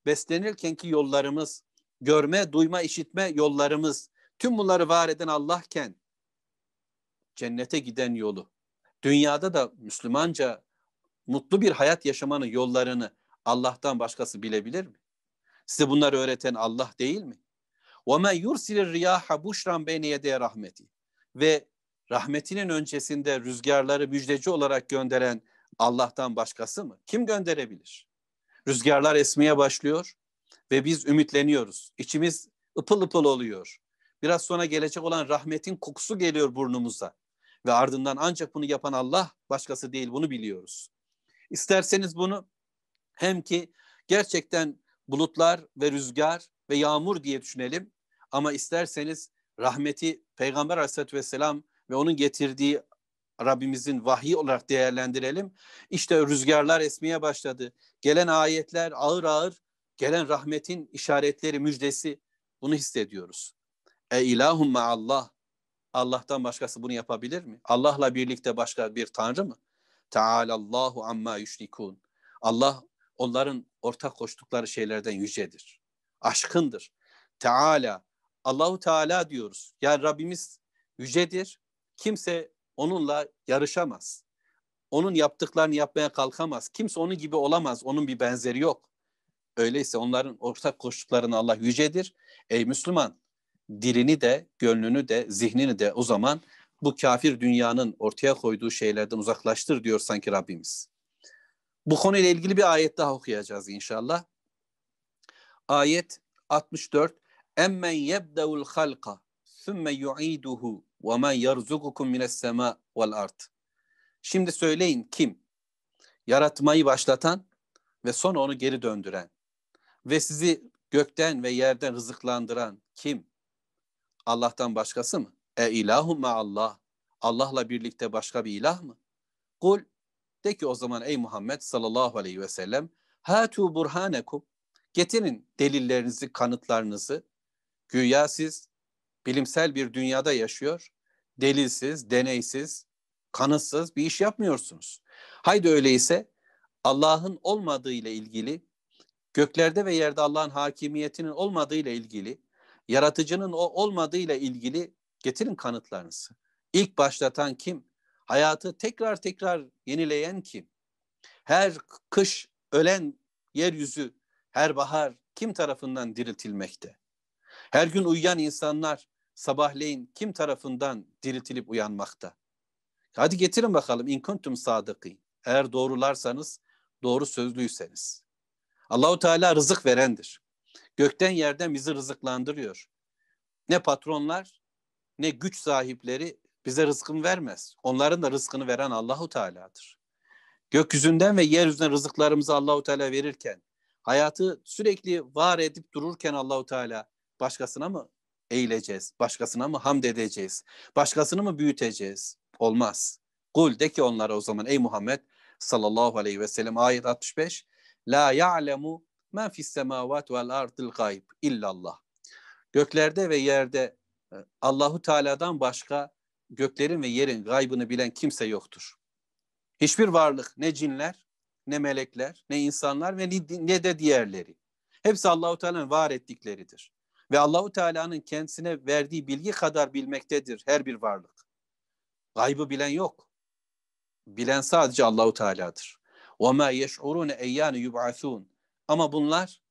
beslenirkenki yollarımız, görme, duyma, işitme yollarımız, tüm bunları var eden Allahken, cennete giden yolu, dünyada da Müslümanca mutlu bir hayat yaşamanın yollarını Allah'tan başkası bilebilir mi? Size bunları öğreten Allah değil mi? وَمَنْ يُرْسِلِ الرِّيَاحَ بُشْرًا بَيْنِ يَدَيَ rahmeti Ve rahmetinin öncesinde rüzgarları müjdeci olarak gönderen Allah'tan başkası mı? Kim gönderebilir? Rüzgarlar esmeye başlıyor ve biz ümitleniyoruz. İçimiz ıpıl ıpıl oluyor. Biraz sonra gelecek olan rahmetin kokusu geliyor burnumuza. Ve ardından ancak bunu yapan Allah başkası değil bunu biliyoruz. İsterseniz bunu Hem ki gerçekten bulutlar ve rüzgar ve yağmur diye düşünelim. Ama isterseniz rahmeti Peygamber Aleyhisselatü Vesselam ve onun getirdiği Rabbimizin vahyi olarak değerlendirelim. İşte rüzgarlar esmeye başladı. Gelen ayetler ağır ağır gelen rahmetin işaretleri, müjdesi bunu hissediyoruz. E ilahum Allah. Allah'tan başkası bunu yapabilir mi? Allah'la birlikte başka bir tanrı mı? Allahu amma yüşrikun. Allah onların ortak koştukları şeylerden yücedir. Aşkındır. Teala. Allahu Teala diyoruz. Yani Rabbimiz yücedir. Kimse onunla yarışamaz. Onun yaptıklarını yapmaya kalkamaz. Kimse onun gibi olamaz. Onun bir benzeri yok. Öyleyse onların ortak koştuklarını Allah yücedir. Ey Müslüman dilini de, gönlünü de, zihnini de o zaman bu kafir dünyanın ortaya koyduğu şeylerden uzaklaştır diyor sanki Rabbimiz. Bu konuyla ilgili bir ayet daha okuyacağız inşallah. Ayet 64. Emmen yebdeul halqa thumme yu'iduhu ve men yerzukukum mines sema vel ard. Şimdi söyleyin kim? Yaratmayı başlatan ve sonra onu geri döndüren ve sizi gökten ve yerden rızıklandıran kim? Allah'tan başkası mı? E ilahum Allah. Allah'la birlikte başka bir ilah mı? Kul de ki o zaman ey Muhammed sallallahu aleyhi ve sellem hatu burhanekum getirin delillerinizi, kanıtlarınızı. Güya siz bilimsel bir dünyada yaşıyor, delilsiz, deneysiz, kanıtsız bir iş yapmıyorsunuz. Haydi öyleyse Allah'ın olmadığı ile ilgili, göklerde ve yerde Allah'ın hakimiyetinin olmadığı ile ilgili, yaratıcının o olmadığı ile ilgili getirin kanıtlarınızı. İlk başlatan kim? Hayatı tekrar tekrar yenileyen kim? Her kış ölen yeryüzü, her bahar kim tarafından diriltilmekte? Her gün uyuyan insanlar sabahleyin kim tarafından diriltilip uyanmakta? Hadi getirin bakalım in kuntum sadıkî. Eğer doğrularsanız, doğru sözlüyseniz. Allahu Teala rızık verendir. Gökten yerden bizi rızıklandırıyor. Ne patronlar ne güç sahipleri bize rızkını vermez. Onların da rızkını veren Allahu Teala'dır. Gökyüzünden ve yeryüzünden rızıklarımızı Allahu Teala verirken, hayatı sürekli var edip dururken Allahu Teala başkasına mı eğileceğiz? Başkasına mı hamd edeceğiz? Başkasını mı büyüteceğiz? Olmaz. Kul de ki onlara o zaman ey Muhammed sallallahu aleyhi ve sellem ayet 65 La ya'lemu men fis semavat vel ardil gayb illallah. Göklerde ve yerde Allahu Teala'dan başka göklerin ve yerin gaybını bilen kimse yoktur. Hiçbir varlık ne cinler, ne melekler, ne insanlar ve ne de diğerleri. Hepsi Allahu Teala'nın var ettikleridir. Ve Allahu Teala'nın kendisine verdiği bilgi kadar bilmektedir her bir varlık. Gaybı bilen yok. Bilen sadece Allahu Teala'dır. وَمَا يَشْعُرُونَ اَيَّانِ يُبْعَثُونَ Ama bunlar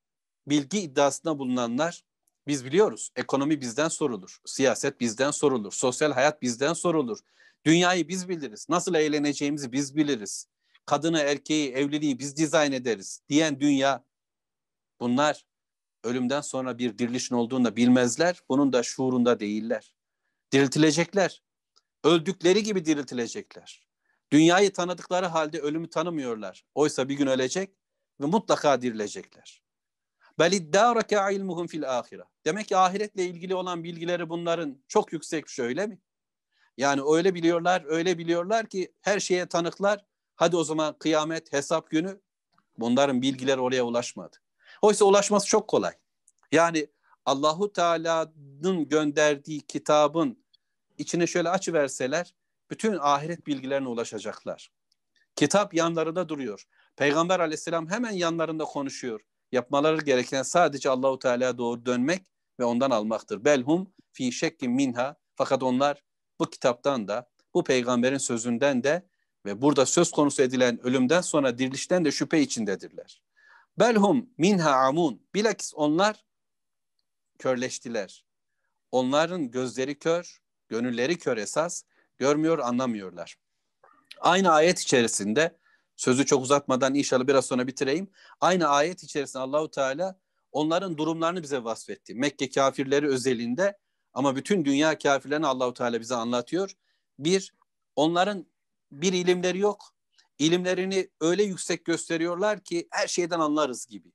bilgi iddiasında bulunanlar biz biliyoruz. Ekonomi bizden sorulur. Siyaset bizden sorulur. Sosyal hayat bizden sorulur. Dünyayı biz biliriz. Nasıl eğleneceğimizi biz biliriz. Kadını, erkeği, evliliği biz dizayn ederiz diyen dünya bunlar ölümden sonra bir dirilişin olduğunu da bilmezler. Bunun da şuurunda değiller. Diriltilecekler. Öldükleri gibi diriltilecekler. Dünyayı tanıdıkları halde ölümü tanımıyorlar. Oysa bir gün ölecek ve mutlaka dirilecekler. Bel iddareke ilmuhum fil ahire. Demek ki ahiretle ilgili olan bilgileri bunların çok yüksek şöyle mi? Yani öyle biliyorlar, öyle biliyorlar ki her şeye tanıklar. Hadi o zaman kıyamet, hesap günü bunların bilgileri oraya ulaşmadı. Oysa ulaşması çok kolay. Yani Allahu Teala'nın gönderdiği kitabın içine şöyle açı verseler bütün ahiret bilgilerine ulaşacaklar. Kitap yanlarında duruyor. Peygamber Aleyhisselam hemen yanlarında konuşuyor. Yapmaları gereken sadece Allahu Teala'ya doğru dönmek ve ondan almaktır. Belhum fi şekkin minha. Fakat onlar bu kitaptan da, bu peygamberin sözünden de ve burada söz konusu edilen ölümden sonra dirilişten de şüphe içindedirler. Belhum minha amun. Bilakis onlar körleştiler. Onların gözleri kör, gönülleri kör esas, görmüyor, anlamıyorlar. Aynı ayet içerisinde sözü çok uzatmadan inşallah biraz sonra bitireyim. Aynı ayet içerisinde Allahu Teala onların durumlarını bize vasfetti. Mekke kafirleri özelinde ama bütün dünya kafirlerini Allahu Teala bize anlatıyor. Bir, onların bir ilimleri yok. ilimlerini öyle yüksek gösteriyorlar ki her şeyden anlarız gibi.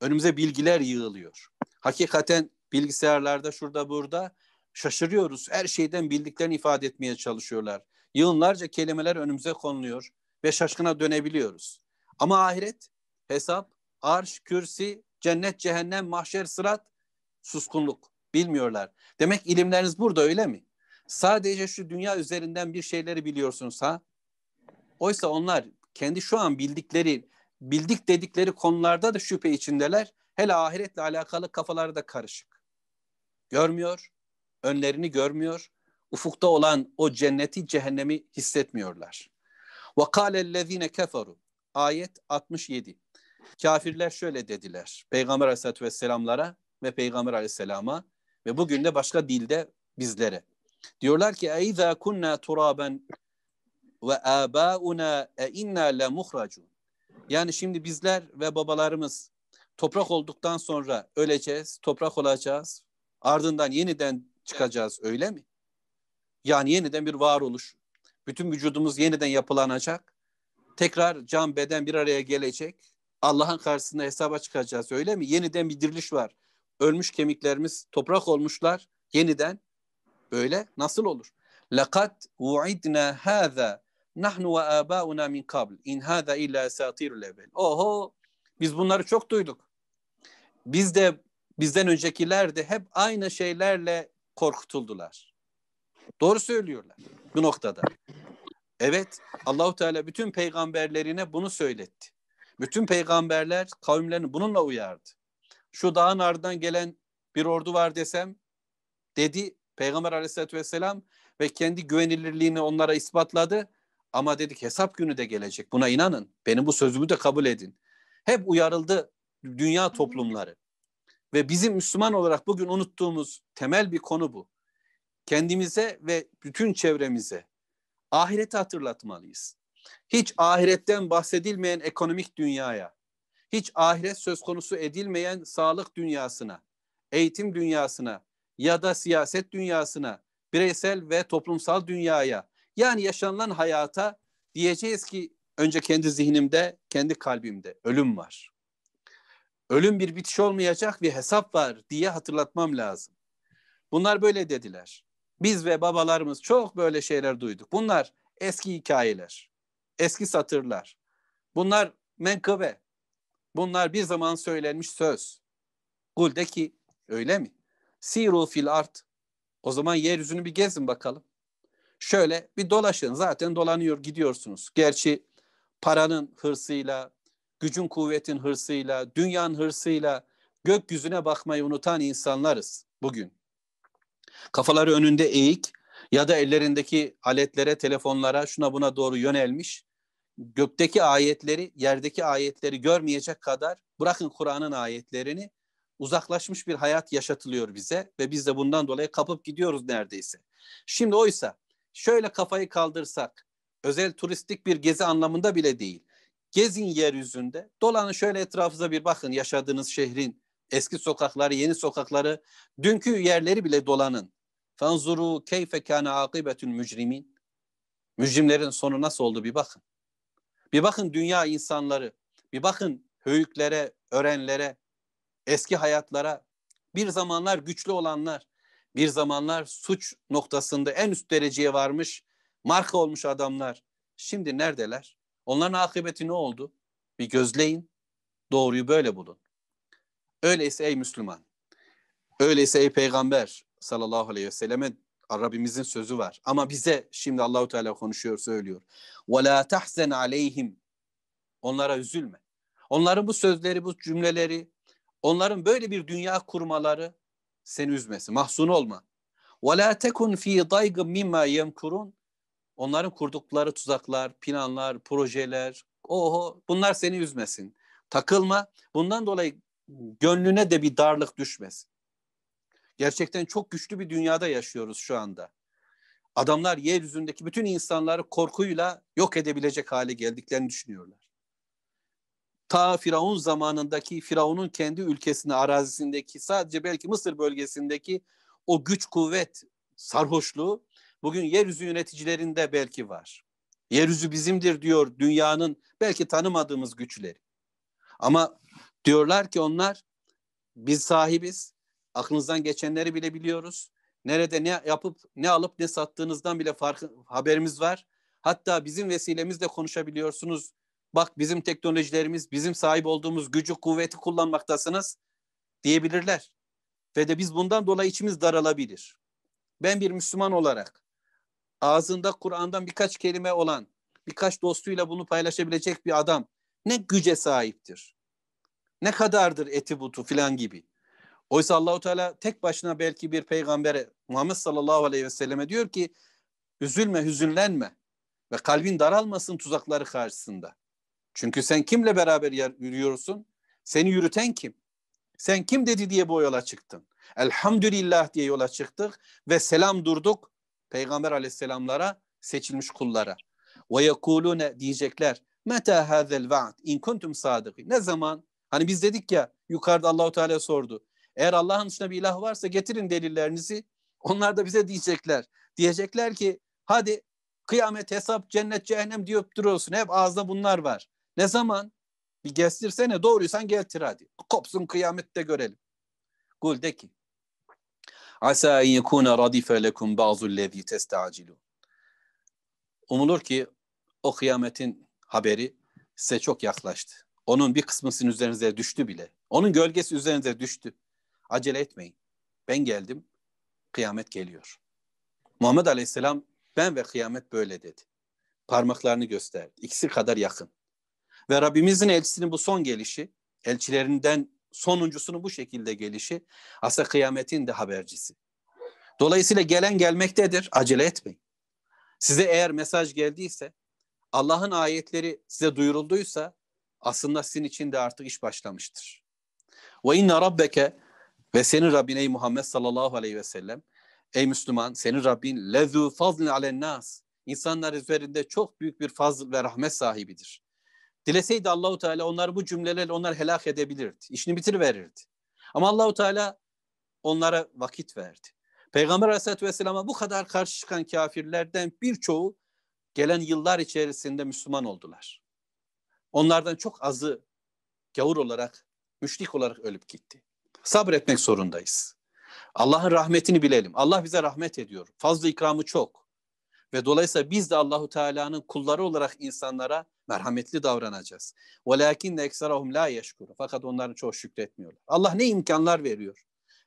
Önümüze bilgiler yığılıyor. Hakikaten bilgisayarlarda şurada burada şaşırıyoruz. Her şeyden bildiklerini ifade etmeye çalışıyorlar. Yığınlarca kelimeler önümüze konuluyor ve şaşkına dönebiliyoruz. Ama ahiret, hesap, arş, kürsi, cennet, cehennem, mahşer, sırat, suskunluk bilmiyorlar. Demek ilimleriniz burada öyle mi? Sadece şu dünya üzerinden bir şeyleri biliyorsunuz ha? Oysa onlar kendi şu an bildikleri, bildik dedikleri konularda da şüphe içindeler. Hele ahiretle alakalı kafaları da karışık. Görmüyor, önlerini görmüyor. Ufukta olan o cenneti, cehennemi hissetmiyorlar. Ve kâlellezîne keferu. Ayet 67. Kafirler şöyle dediler. Peygamber Aleyhisselatü Vesselam'lara ve Peygamber Aleyhisselam'a ve bugün de başka dilde bizlere. Diyorlar ki اَيْذَا كُنَّا تُرَابًا وَآبَاؤُنَا اَاِنَّا لَمُخْرَجُونَ Yani şimdi bizler ve babalarımız toprak olduktan sonra öleceğiz, toprak olacağız. Ardından yeniden çıkacağız öyle mi? Yani yeniden bir varoluş. bütün vücudumuz yeniden yapılanacak. Tekrar can beden bir araya gelecek. Allah'ın karşısında hesaba çıkacağız öyle mi? Yeniden bir diriliş var. Ölmüş kemiklerimiz toprak olmuşlar. Yeniden böyle nasıl olur? Lakat vu'idna hâzâ nahnu ve âbâuna min kabl. İn hâzâ illa esatirul evvel. Oho biz bunları çok duyduk. Biz de bizden öncekiler de hep aynı şeylerle korkutuldular. Doğru söylüyorlar bu noktada. Evet Allahu Teala bütün peygamberlerine bunu söyletti. Bütün peygamberler kavimlerini bununla uyardı. Şu dağın ardından gelen bir ordu var desem dedi Peygamber Aleyhisselatü vesselam ve kendi güvenilirliğini onlara ispatladı. Ama dedik hesap günü de gelecek. Buna inanın. Benim bu sözümü de kabul edin. Hep uyarıldı dünya toplumları. Ve bizim Müslüman olarak bugün unuttuğumuz temel bir konu bu. Kendimize ve bütün çevremize ahireti hatırlatmalıyız. Hiç ahiretten bahsedilmeyen ekonomik dünyaya, hiç ahiret söz konusu edilmeyen sağlık dünyasına, eğitim dünyasına ya da siyaset dünyasına, bireysel ve toplumsal dünyaya yani yaşanılan hayata diyeceğiz ki önce kendi zihnimde, kendi kalbimde ölüm var. Ölüm bir bitiş olmayacak bir hesap var diye hatırlatmam lazım. Bunlar böyle dediler. Biz ve babalarımız çok böyle şeyler duyduk. Bunlar eski hikayeler, eski satırlar. Bunlar menkıbe. Bunlar bir zaman söylenmiş söz. Kul de ki öyle mi? Siru fil art. O zaman yeryüzünü bir gezin bakalım. Şöyle bir dolaşın. Zaten dolanıyor gidiyorsunuz. Gerçi paranın hırsıyla, gücün kuvvetin hırsıyla, dünyanın hırsıyla gökyüzüne bakmayı unutan insanlarız bugün. Kafaları önünde eğik ya da ellerindeki aletlere, telefonlara, şuna buna doğru yönelmiş. Gökteki ayetleri, yerdeki ayetleri görmeyecek kadar bırakın Kur'an'ın ayetlerini uzaklaşmış bir hayat yaşatılıyor bize ve biz de bundan dolayı kapıp gidiyoruz neredeyse. Şimdi oysa şöyle kafayı kaldırsak özel turistik bir gezi anlamında bile değil. Gezin yeryüzünde dolanın şöyle etrafınıza bir bakın yaşadığınız şehrin eski sokakları, yeni sokakları, dünkü yerleri bile dolanın. Fanzuru keyfe kana akibetül mücrimin. Mücrimlerin sonu nasıl oldu bir bakın. Bir bakın dünya insanları, bir bakın höyüklere, örenlere, eski hayatlara, bir zamanlar güçlü olanlar, bir zamanlar suç noktasında en üst dereceye varmış, marka olmuş adamlar. Şimdi neredeler? Onların akıbeti ne oldu? Bir gözleyin, doğruyu böyle bulun. Öyleyse ey Müslüman, öyleyse ey peygamber sallallahu aleyhi ve selleme Rabbimizin sözü var. Ama bize şimdi Allahu Teala konuşuyor, söylüyor. Ve la tahzen aleyhim. Onlara üzülme. Onların bu sözleri, bu cümleleri, onların böyle bir dünya kurmaları seni üzmesin. Mahzun olma. Ve la tekun fi daygın mimma yemkurun. Onların kurdukları tuzaklar, planlar, projeler, oho bunlar seni üzmesin. Takılma. Bundan dolayı gönlüne de bir darlık düşmesin. Gerçekten çok güçlü bir dünyada yaşıyoruz şu anda. Adamlar yeryüzündeki bütün insanları korkuyla yok edebilecek hale geldiklerini düşünüyorlar. Ta Firavun zamanındaki Firavun'un kendi ülkesinde, arazisindeki sadece belki Mısır bölgesindeki o güç kuvvet sarhoşluğu bugün yeryüzü yöneticilerinde belki var. Yeryüzü bizimdir diyor dünyanın belki tanımadığımız güçleri. Ama diyorlar ki onlar biz sahibiz. Aklınızdan geçenleri bile biliyoruz. Nerede ne yapıp ne alıp ne sattığınızdan bile farkı, haberimiz var. Hatta bizim vesilemizle konuşabiliyorsunuz. Bak bizim teknolojilerimiz, bizim sahip olduğumuz gücü, kuvveti kullanmaktasınız diyebilirler. Ve de biz bundan dolayı içimiz daralabilir. Ben bir Müslüman olarak ağzında Kur'an'dan birkaç kelime olan, birkaç dostuyla bunu paylaşabilecek bir adam ne güce sahiptir. Ne kadardır eti butu filan gibi. Oysa Allahu Teala tek başına belki bir peygambere Muhammed sallallahu aleyhi ve selleme diyor ki üzülme, hüzünlenme ve kalbin daralmasın tuzakları karşısında. Çünkü sen kimle beraber yürüyorsun? Seni yürüten kim? Sen kim dedi diye bu yola çıktın. Elhamdülillah diye yola çıktık ve selam durduk Peygamber aleyhisselamlara seçilmiş kullara. Ve yekulune diyecekler. Meta hazel vaad in kuntum sadıkîn. Ne zaman? Hani biz dedik ya yukarıda Allahu Teala sordu. Eğer Allah'ın dışında bir ilah varsa getirin delillerinizi. Onlar da bize diyecekler. Diyecekler ki hadi kıyamet, hesap, cennet, cehennem diyor duruyorsun. Hep ağızda bunlar var. Ne zaman? Bir gestirsene doğruysan getir hadi. Kopsun kıyamette görelim. Kul de ki Asa en yekuna radife lekum ba'zul lezi testacilun. Umulur ki o kıyametin haberi size çok yaklaştı. Onun bir kısmı sizin üzerinize düştü bile. Onun gölgesi üzerinize düştü. Acele etmeyin. Ben geldim, kıyamet geliyor. Muhammed Aleyhisselam ben ve kıyamet böyle dedi. Parmaklarını gösterdi. İkisi kadar yakın. Ve Rabbimizin elçisinin bu son gelişi, elçilerinden sonuncusunun bu şekilde gelişi aslında kıyametin de habercisi. Dolayısıyla gelen gelmektedir. Acele etmeyin. Size eğer mesaj geldiyse, Allah'ın ayetleri size duyurulduysa aslında sizin için de artık iş başlamıştır. Ve inne rabbeke ve senin Rabbin ey Muhammed sallallahu aleyhi ve sellem ey Müslüman senin Rabbin lezu fazlin alen nas insanlar üzerinde çok büyük bir fazl ve rahmet sahibidir. Dileseydi Allahu Teala onları bu cümlelerle onlar helak edebilirdi. İşini bitiriverirdi. Ama Allahu Teala onlara vakit verdi. Peygamber Aleyhisselatü Vesselam'a bu kadar karşı çıkan kafirlerden birçoğu gelen yıllar içerisinde Müslüman oldular. Onlardan çok azı gavur olarak, müşrik olarak ölüp gitti. Sabretmek zorundayız. Allah'ın rahmetini bilelim. Allah bize rahmet ediyor. Fazla ikramı çok. Ve dolayısıyla biz de Allahu Teala'nın kulları olarak insanlara merhametli davranacağız. Velakin ekserahum la yeşkuru. Fakat onların çoğu şükretmiyorlar. Allah ne imkanlar veriyor.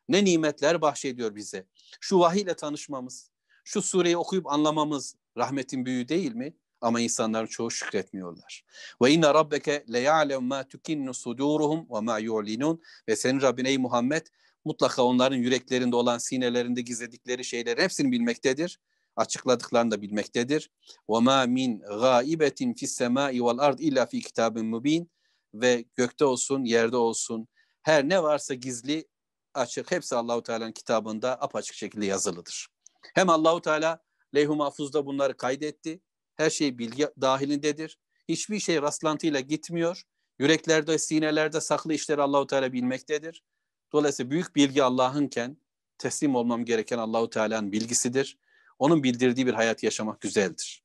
Ne nimetler bahşediyor bize. Şu vahiyle tanışmamız, şu sureyi okuyup anlamamız rahmetin büyüğü değil mi? Ama insanların çoğu şükretmiyorlar. Ve inne rabbeke le ya'lem ma tukinnu suduruhum ve ma yu'linun ve senin Rabbin ey Muhammed mutlaka onların yüreklerinde olan sinelerinde gizledikleri şeyleri hepsini bilmektedir. Açıkladıklarını da bilmektedir. Ve ma min gaibetin fis semai vel ard illa fi kitabin mubin ve gökte olsun, yerde olsun her ne varsa gizli, açık hepsi Allahu Teala'nın kitabında apaçık şekilde yazılıdır. Hem Allahu Teala Leyh-i Mahfuz'da bunları kaydetti her şey bilgi dahilindedir. Hiçbir şey rastlantıyla gitmiyor. Yüreklerde, sinelerde saklı işleri Allahu Teala bilmektedir. Dolayısıyla büyük bilgi Allah'ınken teslim olmam gereken Allahu Teala'nın bilgisidir. Onun bildirdiği bir hayat yaşamak güzeldir.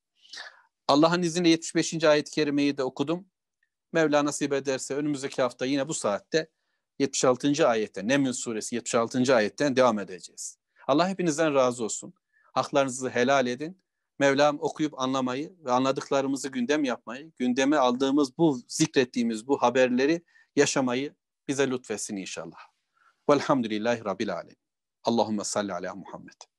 Allah'ın izniyle 75. ayet-i kerimeyi de okudum. Mevla nasip ederse önümüzdeki hafta yine bu saatte 76. ayette Neml suresi 76. ayetten devam edeceğiz. Allah hepinizden razı olsun. Haklarınızı helal edin. Mevlam okuyup anlamayı ve anladıklarımızı gündem yapmayı, gündeme aldığımız bu zikrettiğimiz bu haberleri yaşamayı bize lütfetsin inşallah. Velhamdülillahi Rabbil Alemin. Allahümme salli ala Muhammed.